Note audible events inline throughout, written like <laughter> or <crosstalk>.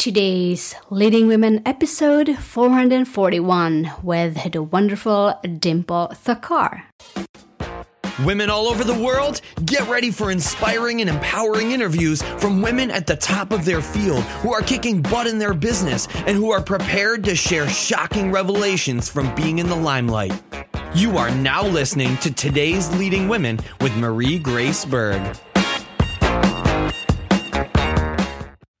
Today's Leading Women episode 441 with the wonderful Dimple Thakkar. Women all over the world, get ready for inspiring and empowering interviews from women at the top of their field who are kicking butt in their business and who are prepared to share shocking revelations from being in the limelight. You are now listening to today's Leading Women with Marie Grace Berg.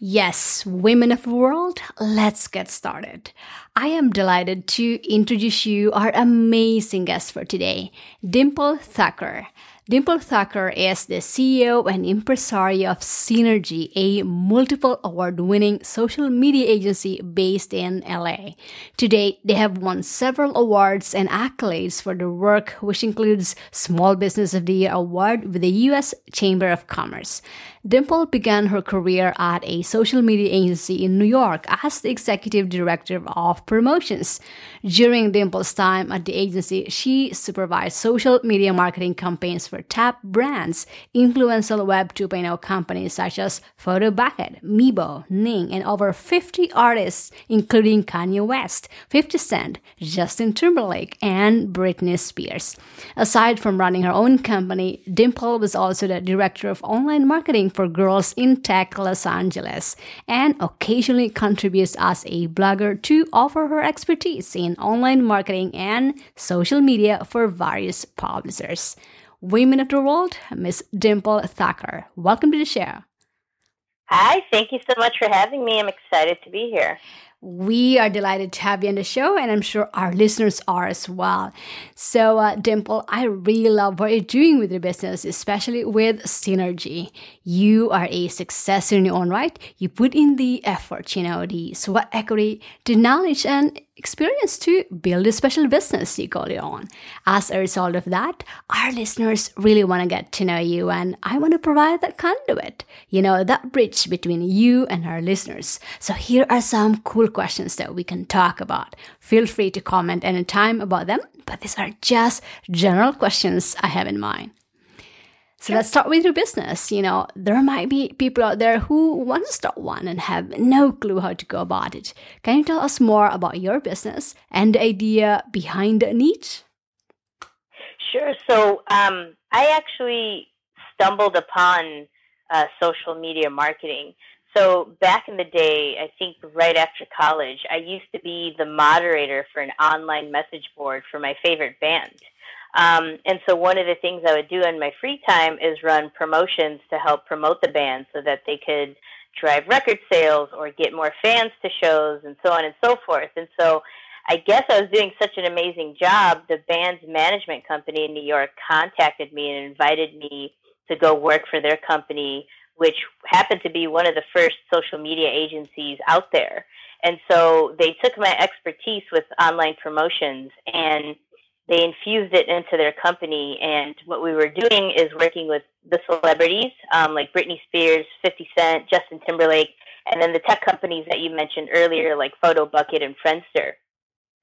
Yes, women of the world, let's get started. I am delighted to introduce you our amazing guest for today, Dimple Thakkar. Dimple Thakkar is the CEO and impresario of Synhergy, a multiple award winning social media agency based in LA. To date, they have won several awards and accolades for their work, which includes Small Business of the Year Award with the U.S. Chamber of Commerce. Dimple began her career at a social media agency in New York as the executive director of promotions. During Dimple's time at the agency, she supervised social media marketing campaigns for top brands, influential Web 2.0 companies such as Photobucket, Meebo, Ning, and over 50 artists, including Kanye West, 50 Cent, Justin Timberlake, and Britney Spears. Aside from running her own company, Dimple was also the director of online marketing for girls in tech Los Angeles and occasionally contributes as a blogger to offer her expertise in online marketing and social media for various publishers. Women of the World, Miss Dimple Thakkar. Welcome to the show. Hi, thank you so much for having me. I'm excited to be here. We are delighted to have you on the show, and I'm sure our listeners are as well. So, uh, Dimple, I really love what you're doing with your business, especially with Synhergy. You are a success in your own right. You put in the effort, you know, the sweat equity, the knowledge, and experience to build a special business you call your own. As a result of that, our listeners really want to get to know you, and I want to provide that conduit, you know, that bridge between you and our listeners. So, here are some cool questions that we can talk about. Feel free to comment anytime about them, but these are just general questions I have in mind. So let's start with your business. You know, there might be people out there who want to start one and have no clue how to go about it. Can you tell us more about your business and the idea behind the? Sure. So um, I actually stumbled upon uh, social media marketing. So back in the day, I think right after college, I used to be the moderator for an online message board for my favorite band. Um, and so one of the things I would do in my free time is run promotions to help promote the band so that they could drive record sales or get more fans to shows and so on and so forth. And so I guess I was doing such an amazing job. The band's management company in New York contacted me and invited me to go work for their company, which happened to be one of the first social media agencies out there. And so they took my expertise with online promotions and they infused it into their company. And what we were doing is working with the celebrities um, like Britney Spears, 50 Cent, Justin Timberlake, and then the tech companies that you mentioned earlier, like Photobucket and Friendster.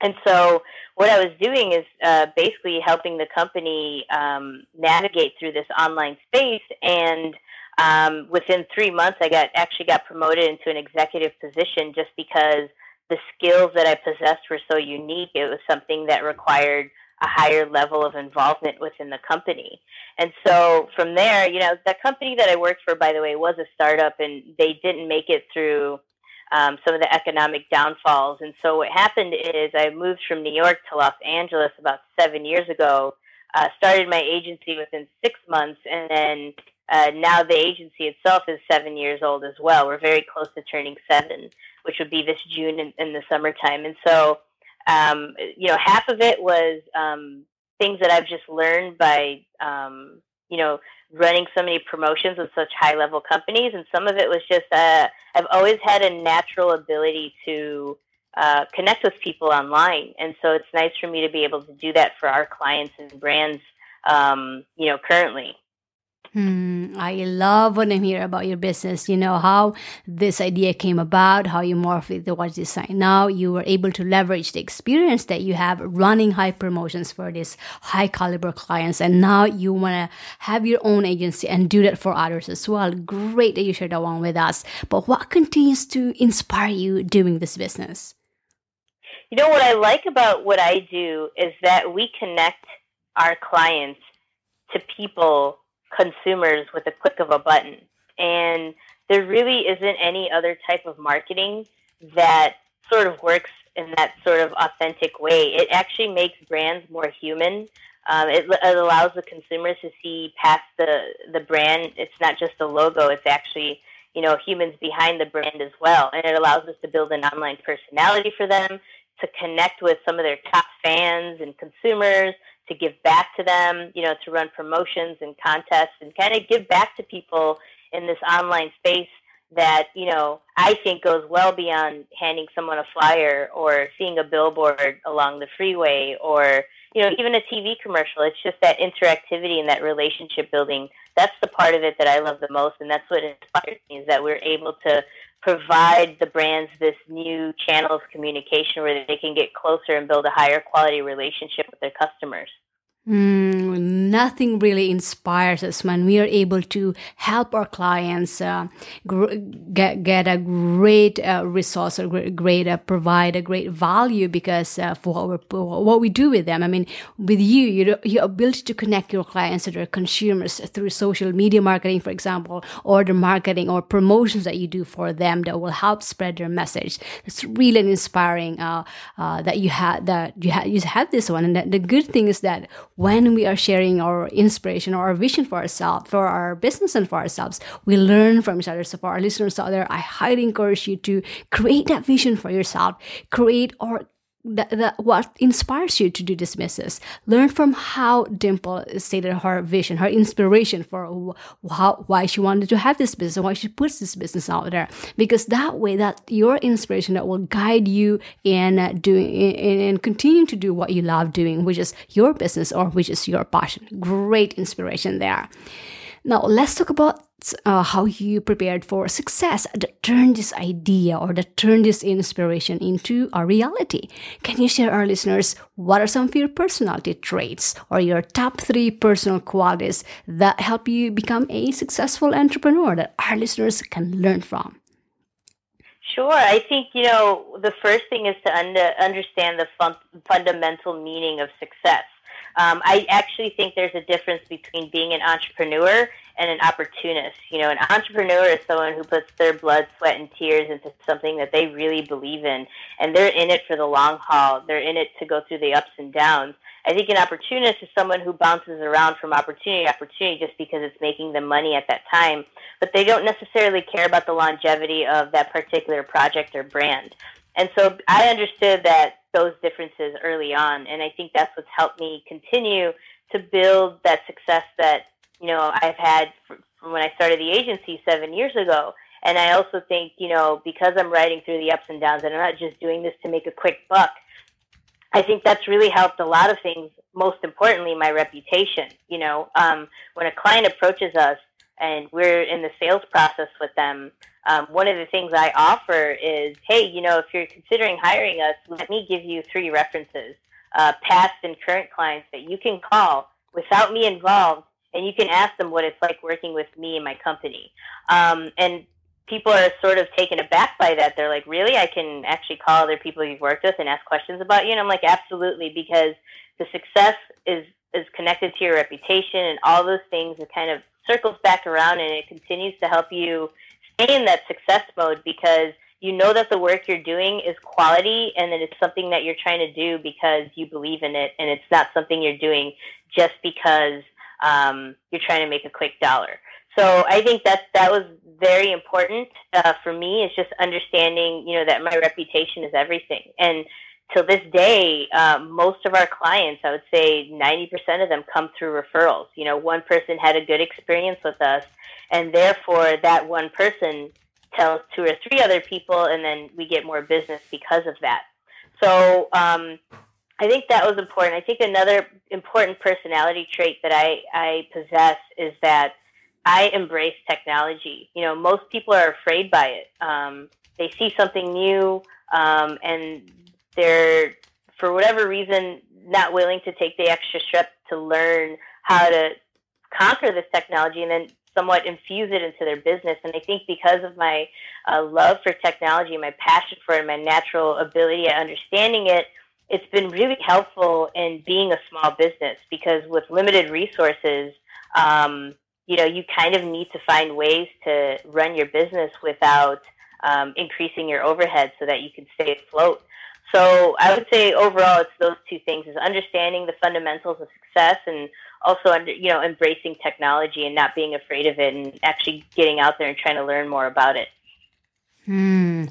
And so, what I was doing is uh, basically helping the company um, navigate through this online space. And um, within three months, I got actually got promoted into an executive position just because the skills that I possessed were so unique. It was something that required a higher level of involvement within the company. And so from there, you know, the company that I worked for, by the way, was a startup and they didn't make it through um, some of the economic downfalls. And so what happened is I moved from New York to Los Angeles about seven years ago, uh, started my agency within six months, and then uh, now the agency itself is seven years old as well. We're very close to turning seven, which would be this June in, in the summertime. And so um, you know, half of it was um, things that I've just learned by, um, you know, running so many promotions with such high level companies, and some of it was just uh, I've always had a natural ability to uh, connect with people online. And so it's nice for me to be able to do that for our clients and brands, um, you know, currently. Hmm, I love when I hear about your business. You know how this idea came about, how you morphed it what's design. Now you were able to leverage the experience that you have running high promotions for these high caliber clients, and now you want to have your own agency and do that for others as well. Great that you shared that one with us. But what continues to inspire you doing this business? You know what I like about what I do is that we connect our clients to people consumers with a click of a button. And there really isn't any other type of marketing that sort of works in that sort of authentic way. It actually makes brands more human. Um, it, it allows the consumers to see past the the brand. It's not just a logo. It's actually you know humans behind the brand as well, and it allows us to build an online personality for them to connect with some of their top fans and consumers to give back to them, you know, to run promotions and contests and kind of give back to people in this online space that, you know, I think goes well beyond handing someone a flyer or seeing a billboard along the freeway or, you know, even a TV commercial. It's just that interactivity and that relationship building. That's the part of it that I love the most. And that's what inspires me is that we're able to provide the brands this new channel of communication where they can get closer and build a higher quality relationship with their customers. Mm, nothing really inspires us when we are able to help our clients uh, gr- get get a great uh, resource or great, uh, provide a great value because uh, for what, we what we do with them. I mean, with you, your, your ability to connect your clients to their consumers through social media marketing, for example, or the marketing or promotions that you do for them that will help spread their message. It's really inspiring uh, uh, that you had that you had you had this one. And the good thing is that when we are sharing our inspiration or our vision for ourselves, for our business and for ourselves, we learn from each other. So for our listeners out there, I highly encourage you to create that vision for yourself, create or that, that what inspires you to do this business. Learn from how Dimple stated her vision, her inspiration for how, why she wanted to have this business, why she puts this business out there. Because that way, that your inspiration that will guide you in uh, doing in, in continuing to do what you love doing, which is your business or which is your passion. Great inspiration there. Now let's talk about uh, how you prepared for success that turned this idea or that turn this inspiration into a reality. Can you share our listeners what are some of your personality traits or your top three personal qualities that help you become a successful entrepreneur that our listeners can learn from? Sure. I think, you know, the first thing is to under, understand the fun, fundamental meaning of success. Um, I actually think there's a difference between being an entrepreneur and an opportunist. You know, an entrepreneur is someone who puts their blood, sweat, and tears into something that they really believe in, and they're in it for the long haul. They're in it to go through the ups and downs. I think an opportunist is someone who bounces around from opportunity to opportunity just because it's making them money at that time, but they don't necessarily care about the longevity of that particular project or brand. And so I understood that those differences early on, and I think that's what's helped me continue to build that success that you know I've had from when I started the agency seven years ago. And I also think you know because I'm riding through the ups and downs, and I'm not just doing this to make a quick buck. I think that's really helped a lot of things. Most importantly, my reputation. You know, um, when a client approaches us and we're in the sales process with them, um, one of the things I offer is, hey, you know, if you're considering hiring us, let me give you three references, uh, past and current clients that you can call without me involved, and you can ask them what it's like working with me and my company. Um, and people are sort of taken aback by that. They're like, really? I can actually call other people you've worked with and ask questions about you? And I'm like, absolutely, because the success is is connected to your reputation and all those things. It kind of circles back around and it continues to help you stay in that success mode because you know that the work you're doing is quality and that it's something that you're trying to do because you believe in it and it's not something you're doing just because um, you're trying to make a quick dollar. So I think that that was very important uh, for me. Is just understanding, you know, that my reputation is everything. And till this day, um, most of our clients, I would say 90% of them come through referrals. You know, one person had a good experience with us and therefore that one person tells two or three other people and then we get more business because of that So um, I think that was important. I think another important personality trait that I, I possess is that I embrace technology. You know, most people are afraid by it. Um, they see something new um, and they're, for whatever reason, not willing to take the extra step to learn how to conquer this technology and then somewhat infuse it into their business. And I think because of my uh, love for technology, my passion for it, my natural ability at understanding it, it's been really helpful in being a small business because with limited resources, um, you know, you kind of need to find ways to run your business without um, increasing your overhead so that you can stay afloat. So I would say overall, it's those two things: is understanding the fundamentals of success and also under, you know embracing technology and not being afraid of it and actually getting out there and trying to learn more about it. Hmm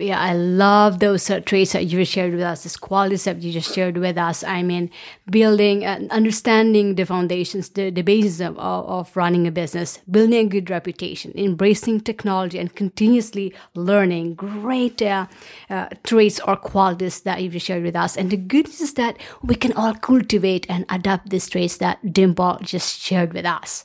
yeah, I love those uh, traits that you shared with us, these qualities that you just shared with us. I mean, building and understanding the foundations, the, the basis of, of, running a business, building a good reputation, embracing technology, and continuously learning great uh, uh, traits or qualities that you've shared with us. And the good news is that we can all cultivate and adapt these traits that Dimple just shared with us.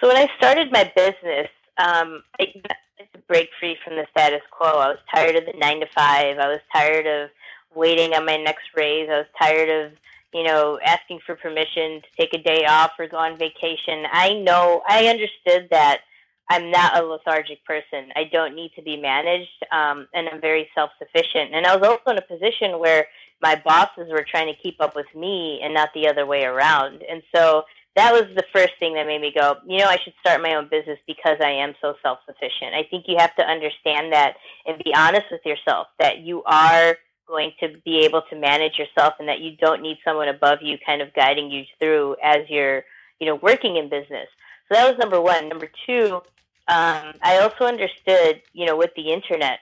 So when I started my business, um, I had to break free from the status quo. I was tired of the nine to five. I was tired of waiting on my next raise. I was tired of you know asking for permission to take a day off or go on vacation. I know I understood that I'm not a lethargic person. I don't need to be managed, um, and I'm very self sufficient. And I was also in a position where my bosses were trying to keep up with me and not the other way around. And so that was the first thing that made me go, you know, I should start my own business because I am so self sufficient. I think you have to understand that and be honest with yourself that you are going to be able to manage yourself and that you don't need someone above you kind of guiding you through as you're, you know, working in business. So that was number one. Number two, um, I also understood, you know, with the internet,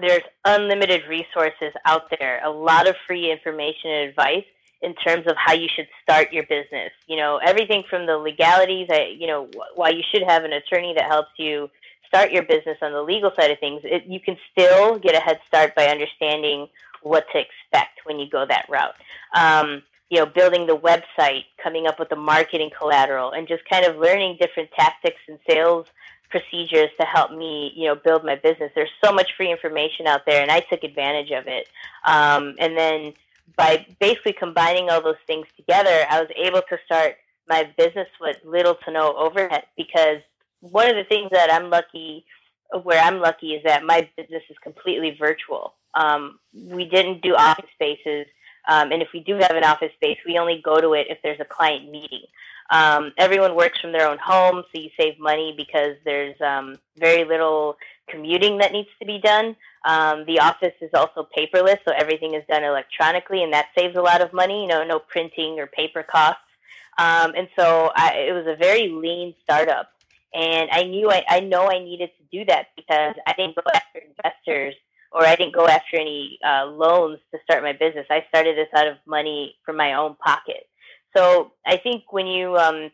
there's unlimited resources out there, a lot of free information and advice in terms of how you should start your business. You know, everything from the legalities, I, you know, why you should have an attorney that helps you start your business on the legal side of things. It, you can still get a head start by understanding what to expect when you go that route. Um, you know, building the website, coming up with the marketing collateral, and just kind of learning different tactics and sales procedures to help me, you know, build my business. There's so much free information out there, and I took advantage of it. Um, and then by basically combining all those things together, I was able to start my business with little to no overhead because one of the things that I'm lucky where I'm lucky is that my business is completely virtual. Um, we didn't do office spaces, um, and if we do have an office space, we only go to it if there's a client meeting. Um, everyone works from their own home, so you save money because there's um, very little commuting that needs to be done. Um, the office is also paperless, so everything is done electronically, and that saves a lot of money. You know, no printing or paper costs. Um, and so I, it was a very lean startup, and I knew I, I know I needed to do that because I didn't go after investors or I didn't go after any uh, loans to start my business. I started this out of money from my own pocket. So I think when you um,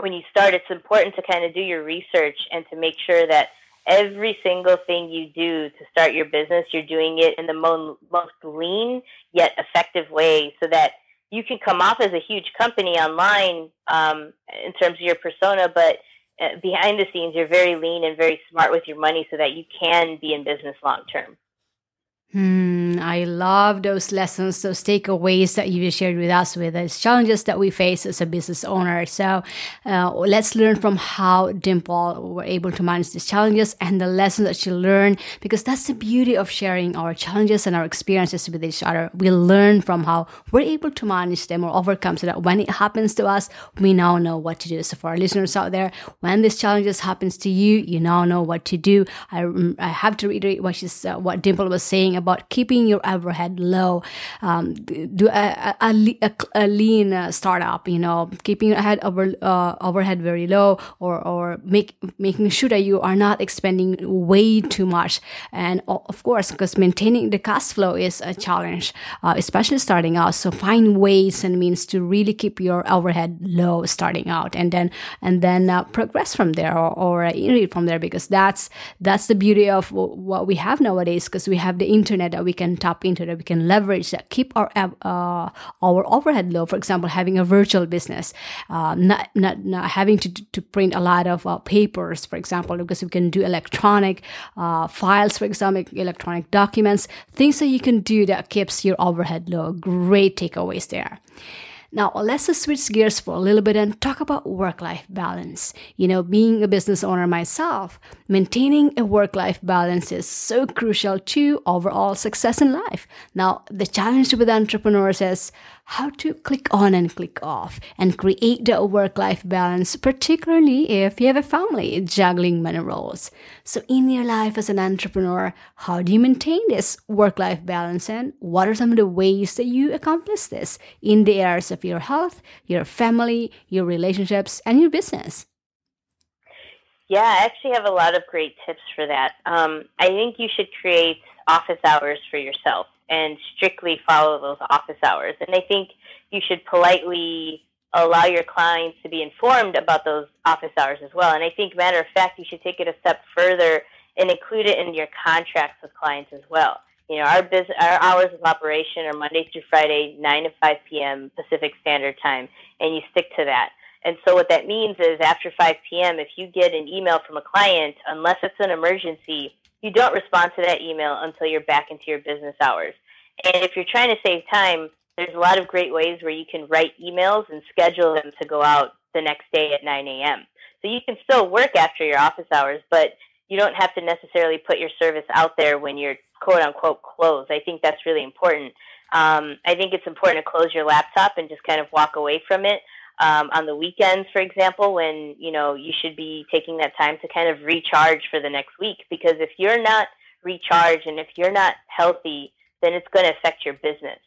when you start, it's important to kind of do your research and to make sure that every single thing you do to start your business, you're doing it in the mo- most lean yet effective way, so that you can come off as a huge company online um, in terms of your persona, but uh, behind the scenes, you're very lean and very smart with your money, so that you can be in business long term. Hmm, I love those lessons, those takeaways that you shared with us with those challenges that we face as a business owner. So uh, let's learn from how Dimple were able to manage these challenges and the lessons that she learned, because that's the beauty of sharing our challenges and our experiences with each other. We learn from how we're able to manage them or overcome so that when it happens to us, we now know what to do. So for our listeners out there, when these challenges happens to you, you now know what to do. I, I have to reiterate what she's, uh, what Dimple was saying about keeping your overhead low. Um, do a, a, a, a lean uh, startup, you know, keeping your head over, uh, overhead very low or, or make, making sure that you are not expending way too much. And of course, because maintaining the cash flow is a challenge, uh, especially starting out. So find ways and means to really keep your overhead low starting out and then, and then uh, progress from there or, or uh, from there because that's, that's the beauty of what we have nowadays because we have the internet that we can tap into that. We can leverage that. Keep our uh, our overhead low. For example having a virtual business uh, not, not not having to to print a lot of uh, papers for example because we can do electronic uh, files for example electronic documents things that you can do that keeps your overhead low. Great takeaways there now, let's switch gears for a little bit and talk about work life balance. You know, being a business owner myself, maintaining a work life balance is so crucial to overall success in life. Now, the challenge with entrepreneurs is how to click on and click off and create the work life balance, particularly if you have a family juggling many roles. So, in your life as an entrepreneur, how do you maintain this work life balance and what are some of the ways that you accomplish this in the areas of your health, your family, your relationships, and your business? Yeah, I actually have a lot of great tips for that. Um, I think you should create office hours for yourself and strictly follow those office hours. And I think you should politely allow your clients to be informed about those office hours as well. And I think, matter of fact, you should take it a step further and include it in your contracts with clients as well. You know, our business, our hours of operation are Monday through Friday, 9 to 5 p.m. Pacific Standard Time, and you stick to that. And so what that means is after 5 p.m., if you get an email from a client, unless it's an emergency, you don't respond to that email until you're back into your business hours. And if you're trying to save time, there's a lot of great ways where you can write emails and schedule them to go out the next day at 9 a.m. So you can still work after your office hours, but you don't have to necessarily put your service out there when you're quote unquote closed. I think that's really important. Um, I think it's important to close your laptop and just kind of walk away from it um, on the weekends, for example, when you know you should be taking that time to kind of recharge for the next week. Because if you're not recharged and if you're not healthy, then it's going to affect your business.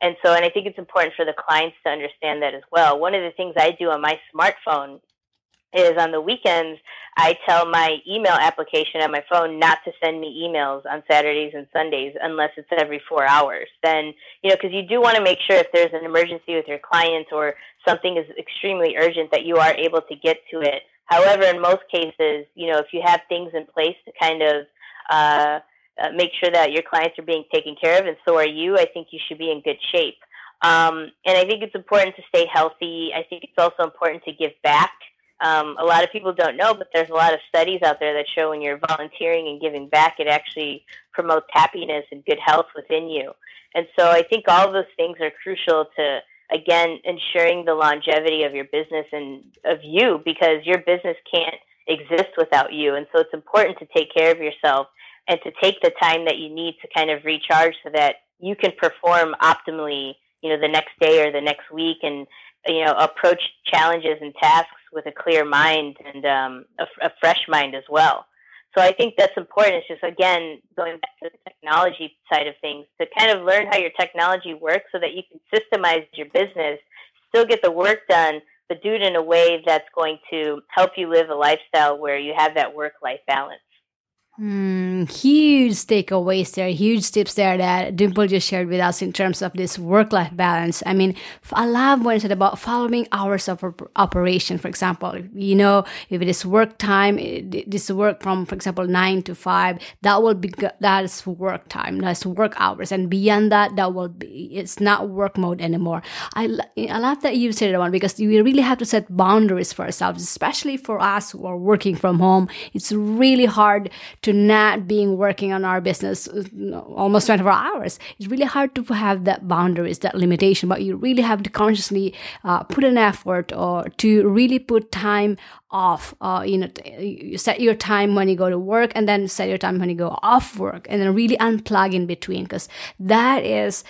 And so, and I think it's important for the clients to understand that as well. One of the things I do on my smartphone is on the weekends, I tell my email application on my phone not to send me emails on Saturdays and Sundays unless it's every four hours. Then, you know, because you do want to make sure if there's an emergency with your client or something is extremely urgent that you are able to get to it. However, in most cases, you know, if you have things in place to kind of uh, uh, make sure that your clients are being taken care of and so are you, I think you should be in good shape. Um, and I think it's important to stay healthy. I think it's also important to give back. Um, a lot of people don't know, but there's a lot of studies out there that show when you're volunteering and giving back, it actually promotes happiness and good health within you. And so I think all those things are crucial to, again, ensuring the longevity of your business and of you because your business can't exist without you. And so it's important to take care of yourself and to take the time that you need to kind of recharge so that you can perform optimally, you know, the next day or the next week and, you know, approach challenges and tasks with a clear mind and um, a, a fresh mind as well. So I think that's important. It's just again going back to the technology side of things to kind of learn how your technology works so that you can systemize your business, still get the work done, but do it in a way that's going to help you live a lifestyle where you have that work life balance. Mm, huge takeaways there, huge tips there that Dimple just shared with us in terms of this work life balance. I mean, I love when it said about following hours of operation, for example. You know, if it is work time, this work from, for example, nine to five, that will be, that is work time, that's work hours. And beyond that, that will be, it's not work mode anymore. I, I love that you said that one because we really have to set boundaries for ourselves, especially for us who are working from home. It's really hard to not being working on our business almost 24 hours. It's really hard to have that boundaries, that limitation, but you really have to consciously uh, put an effort or to really put time off. Uh, you know, you set your time when you go to work and then set your time when you go off work and then really unplug in between because that is,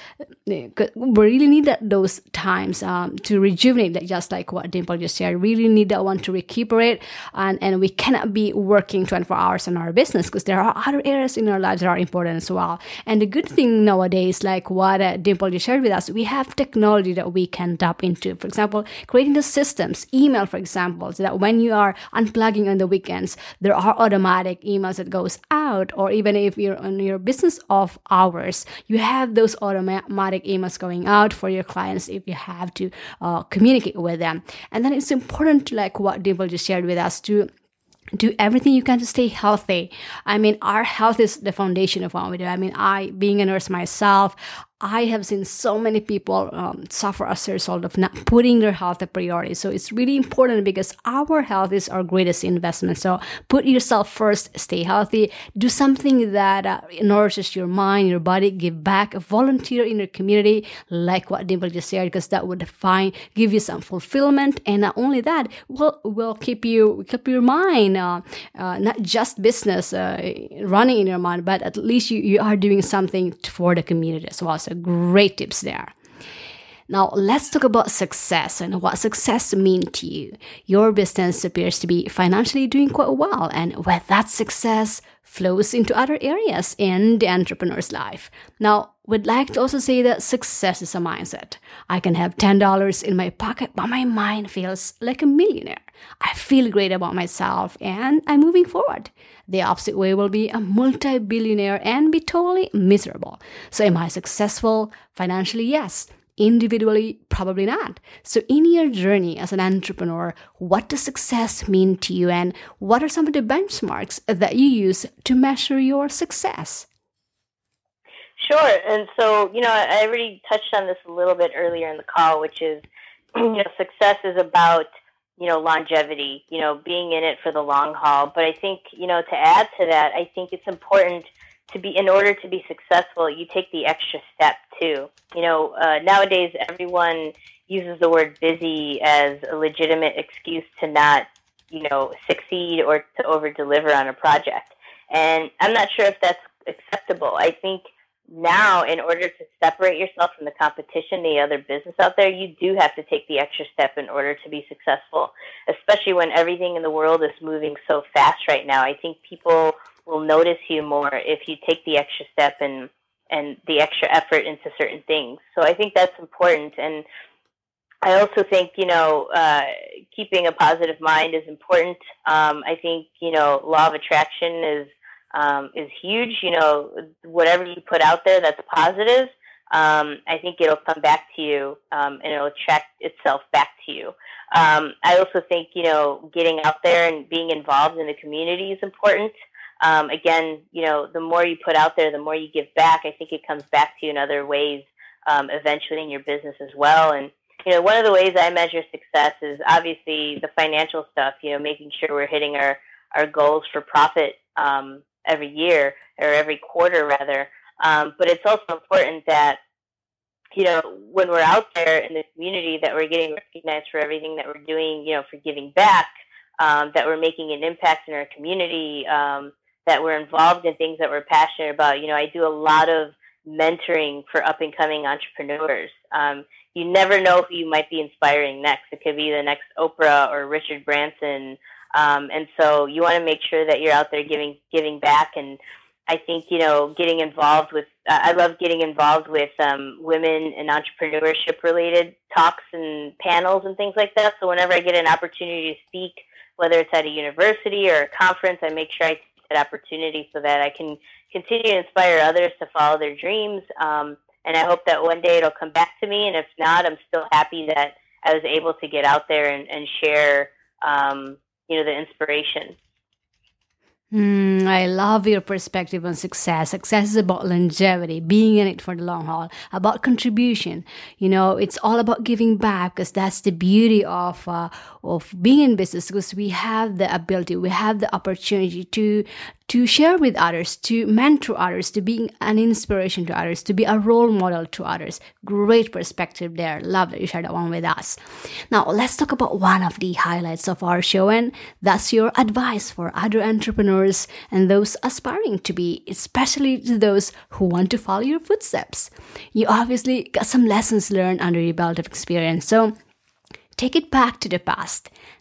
we really need that, those times um, to rejuvenate, just like what Dimple just shared. Really need that one to recuperate and, and we cannot be working 24 hours on our business because there are other areas in our lives that are important as well. And the good thing nowadays, like what uh, Dimple just shared with us, we have technology that we can tap into. For example, creating the systems, email, for example, so that when you are unplugging on the weekends, there are automatic emails that goes out, or even if you're on your business off hours, you have those automatic emails going out for your clients if you have to uh, communicate with them. And then it's important to like what Dimple just shared with us to do everything you can to stay healthy. I mean, our health is the foundation of what we do. I mean, I, being a nurse myself, I have seen so many people um, suffer as a result of not putting their health a priority. So it's really important because our health is our greatest investment. So put yourself first, stay healthy, do something that uh, nourishes your mind, your body, give back, volunteer in your community, like what Dimple just said, because that would find give you some fulfillment. And not only that, will will keep you keep your mind uh, uh, not just business uh, running in your mind, but at least you, you are doing something for the community as well. So great tips there. Now let's talk about success and what success means to you. Your business appears to be financially doing quite well, and with that success flows into other areas in the entrepreneur's life. Now, we'd like to also say that success is a mindset. I can have $10 in my pocket, but my mind feels like a millionaire. I feel great about myself and I'm moving forward. The opposite way will be a multi billionaire and be totally miserable. So, am I successful? Financially, yes. Individually, probably not. So, in your journey as an entrepreneur, what does success mean to you, and what are some of the benchmarks that you use to measure your success? Sure. And so, you know, I already touched on this a little bit earlier in the call, which is, <clears throat> you know, success is about, you know, longevity, you know, being in it for the long haul. But I think, you know, to add to that, I think it's important to be, in order to be successful, you take the extra step too. You know, uh, nowadays everyone uses the word busy as a legitimate excuse to not, you know, succeed or to over deliver on a project. And I'm not sure if that's acceptable. I think now in order to separate yourself from the competition the other business out there you do have to take the extra step in order to be successful especially when everything in the world is moving so fast right now. I think people will notice you more if you take the extra step and and the extra effort into certain things. So i think that's important. And i also think you know uh, keeping a positive mind is important. Um, i think you know law of attraction is um, is huge. You know, whatever you put out there that's positive, um, I think it'll come back to you um, and it'll attract itself back to you. Um, I also think, you know, getting out there and being involved in the community is important. Um, again, you know, the more you put out there, the more you give back. I think it comes back to you in other ways um, eventually in your business as well. And, you know, one of the ways I measure success is obviously the financial stuff, you know, making sure we're hitting our, our goals for profit um, every year or every quarter rather. Um, but it's also important that you know when we're out there in the community that we're getting recognized for everything that we're doing. You know, for giving back, um, that we're making an impact in our community, um, that we're involved in things that we're passionate about. You know, I do a lot of mentoring for up and coming entrepreneurs. Um, you never know who you might be inspiring next. It could be the next Oprah or Richard Branson um, and so you want to make sure that you're out there giving giving back. And I think you know getting involved with. Uh, I love getting involved with um, women and entrepreneurship related talks and panels and things like that. So whenever I get an opportunity to speak, whether it's at a university or a conference, I make sure I take that opportunity so that I can continue to inspire others to follow their dreams. Um, and I hope that one day it'll come back to me. And if not, I'm still happy that I was able to get out there and, and share um, you know the inspiration Mm, I love your perspective on success. Success is about longevity, being in it for the long haul, about contribution. You know, it's all about giving back because that's the beauty of uh, of being in business. Because we have the ability, we have the opportunity to to share with others, to mentor others, to be an inspiration to others, to be a role model to others. Great perspective there. Love that you shared that one with us. Now, let's talk about one of the highlights of our show, and that's your advice for other entrepreneurs and those aspiring to be, especially to those who want to follow your footsteps. You obviously got some lessons learned under your belt of experience. So, Take it back to the past.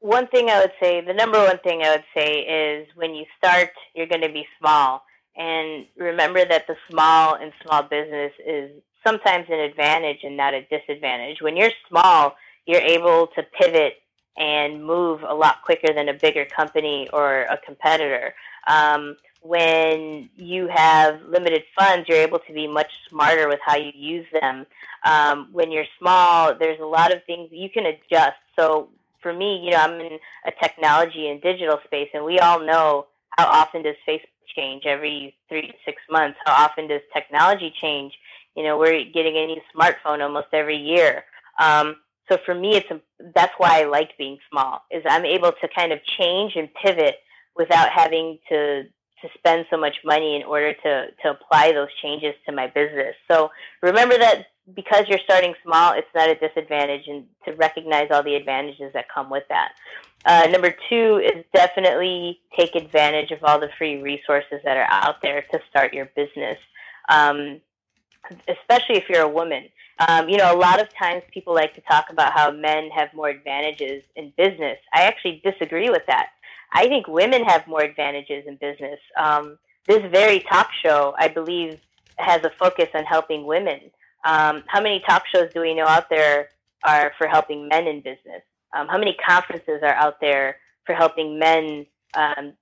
one thing I would say, the number one thing I would say is when you start, you're going to be small. And remember that the small and small business is sometimes an advantage and not a disadvantage. When you're small, you're able to pivot and move a lot quicker than a bigger company or a competitor. Um, when you have limited funds, you're able to be much smarter with how you use them. Um, when you're small, there's a lot of things you can adjust. So for me, you know, I'm in a technology and digital space, and we all know how often does Facebook change every three to six months? How often does technology change? You know, we're getting a new smartphone almost every year. Um, so for me, it's that's why I like being small. Is I'm able to kind of change and pivot without having to to spend so much money in order to to apply those changes to my business. So remember that because you're starting small, it's not a disadvantage, and to recognize all the advantages that come with that. Uh, number two is definitely take advantage of all the free resources that are out there to start your business, um, especially if you're a woman. Um, you know, a lot of times people like to talk about how men have more advantages in business. I actually disagree with that. I think women have more advantages in business. Um, this very talk show, I believe, has a focus on helping women. Um, how many talk shows do we know out there are for helping men in business? Um, how many conferences are out there for helping men, um,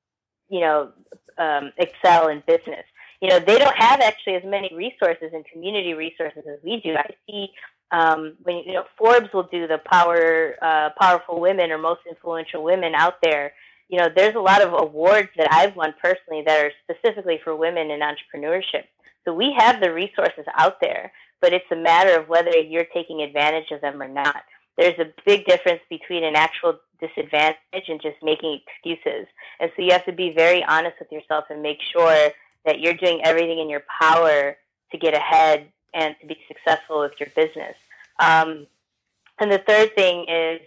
you know, um, excel in business? You know, they don't have actually as many resources and community resources as we do. I see um, when you know Forbes will do the power, uh, powerful women or most influential women out there. You know, there's a lot of awards that I've won personally that are specifically for women in entrepreneurship. So we have the resources out there but it's a matter of whether you're taking advantage of them or not. There's a big difference between an actual disadvantage and just making excuses. And so you have to be very honest with yourself and make sure that you're doing everything in your power to get ahead and to be successful with your business. Um, and the third thing is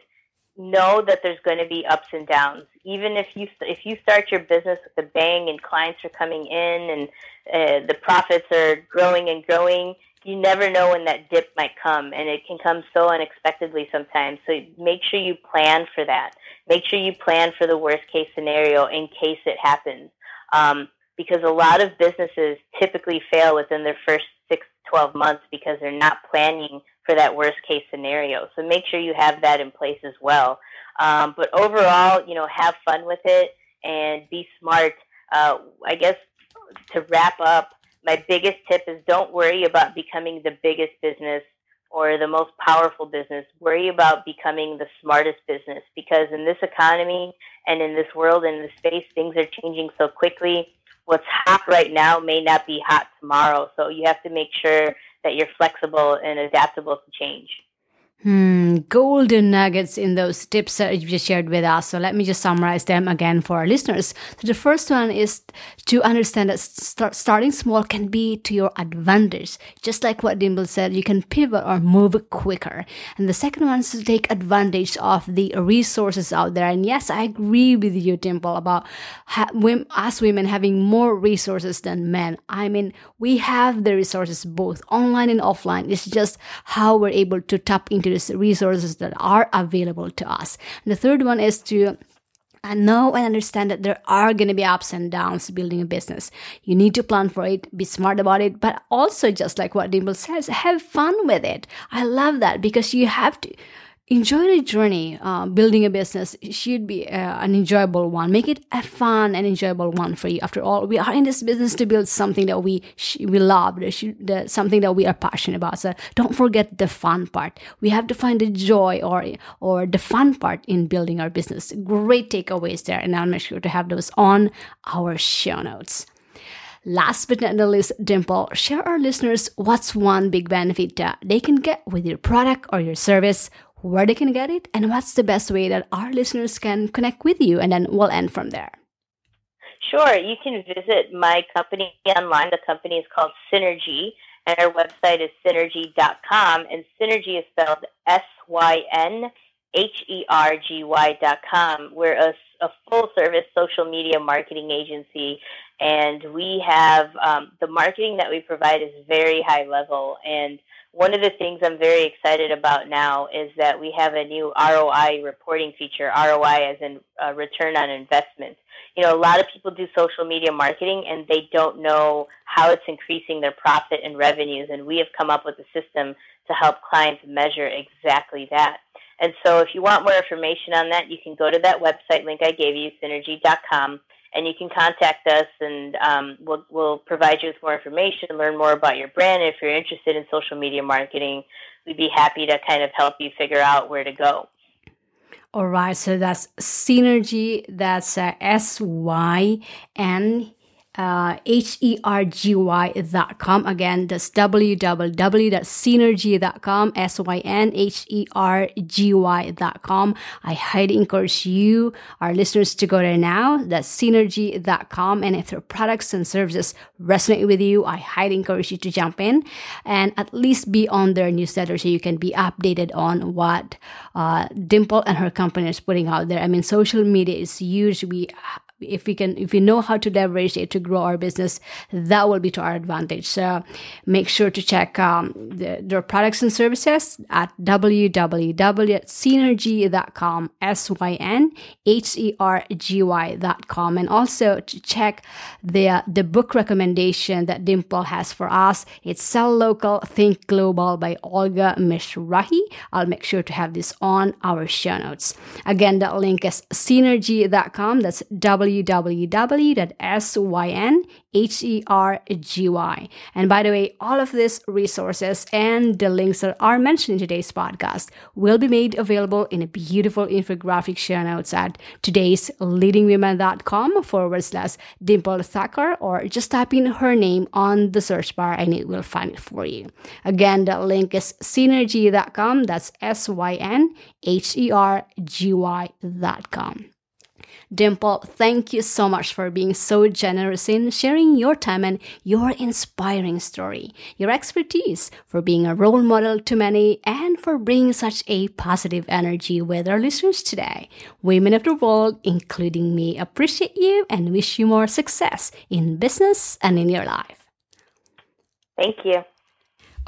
know that there's going to be ups and downs. Even if you if you start your business with a bang and clients are coming in and uh, the profits are growing and growing, you never know when that dip might come and it can come so unexpectedly sometimes. So make sure you plan for that. Make sure you plan for the worst case scenario in case it happens. Um, because a lot of businesses typically fail within their first six to 12 months because they're not planning for that worst case scenario. So make sure you have that in place as well. Um, but overall you know have fun with it and be smart. Uh, i guess to wrap up my biggest tip is don't worry about becoming the biggest business or the most powerful business. Worry about becoming the smartest business because in this economy and in this world and in this space, things are changing so quickly. What's hot right now may not be hot tomorrow. So you have to make sure that you're flexible and adaptable to change. Hmm, golden nuggets in those tips that you just shared with us. So let me just summarize them again for our listeners. So the first one is to understand that start, starting small can be to your advantage. Just like what Dimple said, you can pivot or move quicker. And the second one is to take advantage of the resources out there. And yes, I agree with you, Dimple, about ha- us women having more resources than men. I mean, we have the resources both online and offline. It's just how we're able to tap into resources that are available to us. And the third one is to I know and understand that there are going to be ups and downs building a business. You need to plan for it, be smart about it, but also just like what Dimple says, have fun with it. I love that because you have to enjoy the journey. Uh, building a business should be uh, an enjoyable one. Make it a fun and enjoyable one for you. After all, we are in this business to build something that we sh- we love, the, something that we are passionate about. So don't forget the fun part. We have to find the joy or or the fun part in building our business. Great takeaways there, and I'll make sure to have those on our show notes. Last but not least, Dimple, share our listeners what's one big benefit that they can get with your product or your service where they can get it, and what's the best way that our listeners can connect with you. And then we'll end from there. Sure. You can visit my company online. The company is called Synhergy, and our website is synhergy.com. And Synhergy is spelled S Y N H E R G Y.com. We're a, a full service social media marketing agency, and we have um, the marketing that we provide is very high level. And one of the things I'm very excited about now is that we have a new ROI reporting feature, ROI as in uh, return on investment. You know, a lot of people do social media marketing and they don't know how it's increasing their profit and revenues. And we have come up with a system to help clients measure exactly that. And so if you want more information on that, you can go to that website link I gave you, synhergy.com and you can contact us and um, we'll, we'll provide you with more information, learn more about your brand. If you're interested in social media marketing, we'd be happy to kind of help you figure out where to go. All right, so that's Synhergy. That's uh, S Y N uh, H-E-R-G-Y.com. Again, that's www.synhergy.com, S-Y-N-H-E-R-G-Y.com. I highly encourage you, our listeners, to go there now. That's synhergy.com. And if their products and services resonate with you, I highly encourage you to jump in and at least be on their newsletter so you can be updated on what uh, Dimple and her company is putting out there. I mean, social media is huge. We if we can if we know how to leverage it to grow our business that will be to our advantage. So make sure to check um, the, their products and services at www.synhergy.com s-y-n-h-e-r-g-y.com and also to check the the book recommendation that dimple has for us. It's sell local think global by olga mizrahi. I'll make sure to have this on our show notes. Again that link is synhergy.com that's w www.synhergy. And by the way, all of these resources and the links that are mentioned in today's podcast will be made available in a beautiful infographic show notes at today's leadingwomen.com forward slash Dimple Thakkar or just type in her name on the search bar and it will find it for you. Again, the link is synhergy.com. That's S Y N H E R G Y.com. Dimple, thank you so much for being so generous in sharing your time and your inspiring story, your expertise, for being a role model to many, and for bringing such a positive energy with our listeners today. Women of the world, including me, appreciate you and wish you more success in business and in your life. Thank you.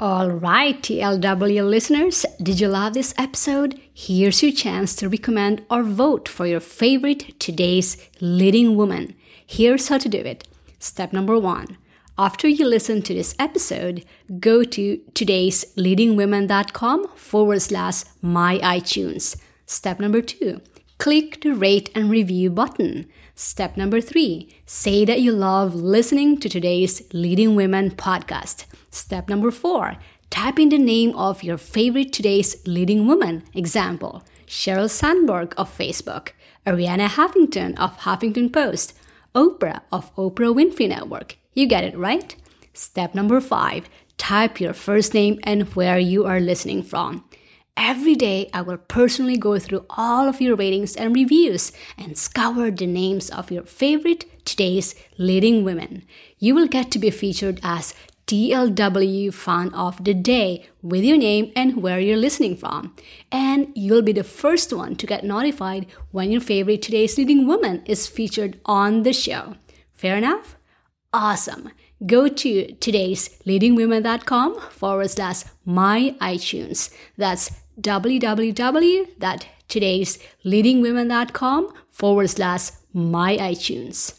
All right, TLW listeners, did you love this episode? Here's your chance to recommend or vote for your favorite today's leading woman. Here's how to do it. Step number one. After you listen to this episode, go to today's leadingwomen.com forward slash my iTunes. Step number two. Click the rate and review button. Step number three. Say that you love listening to today's Leading Women podcast. Step number four, type in the name of your favorite today's leading woman. Example, Sheryl Sandberg of Facebook, Arianna Huffington of Huffington Post, Oprah of Oprah Winfrey Network. You get it, right? Step number five, type your first name and where you are listening from. Every day, I will personally go through all of your ratings and reviews and scour the names of your favorite today's leading women. You will get to be featured as TLW fan of the day with your name and where you're listening from. And you'll be the first one to get notified when your favorite today's leading woman is featured on the show. Fair enough? Awesome. Go to today's leadingwomen.com forward slash my iTunes. That's www.today's leadingwomen.com forward slash my iTunes.